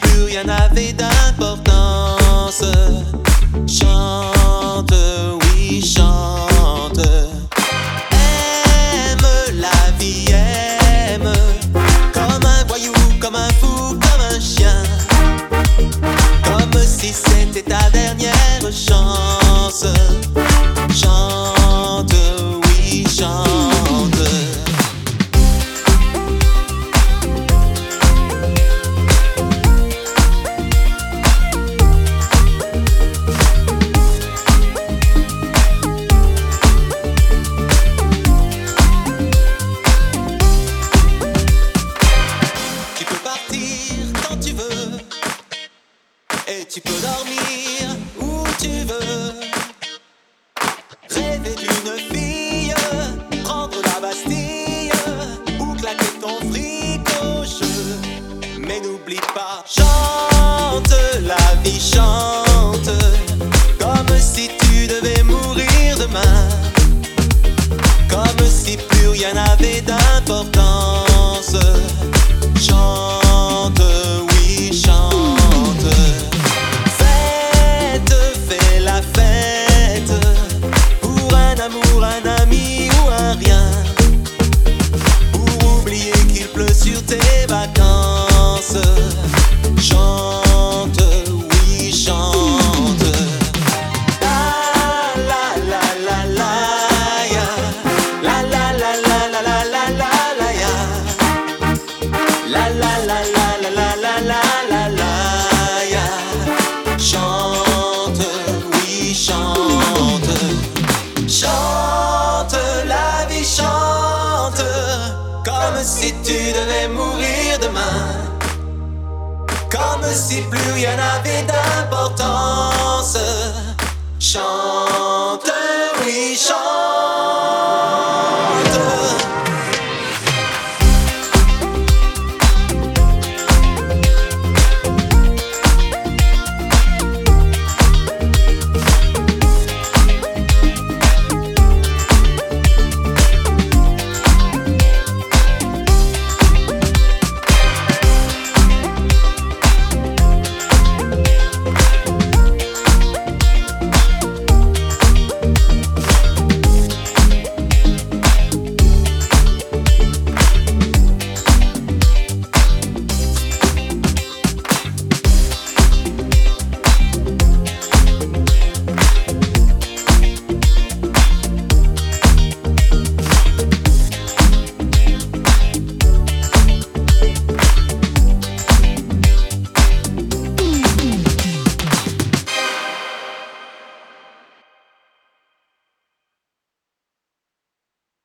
plus rien n'avait d'importance. Chant quand tu veux. Et tu peux dormir où tu veux. Rêver d'une fille, prendre la Bastille ou claquer ton fric au jeu. Mais n'oublie pas, chante, la vie chante, comme si tu devais mourir demain. Comme si plus rien n'avait d'importance. Chante. Sur tes vacances. Chante, oui, chante. La la la la la ya. La la la la la la la la la ya. La la la la la la la la la la ya. Chante, oui, chante. Si tu devais mourir demain. Comme si plus rien n'avait d'importance. Chante.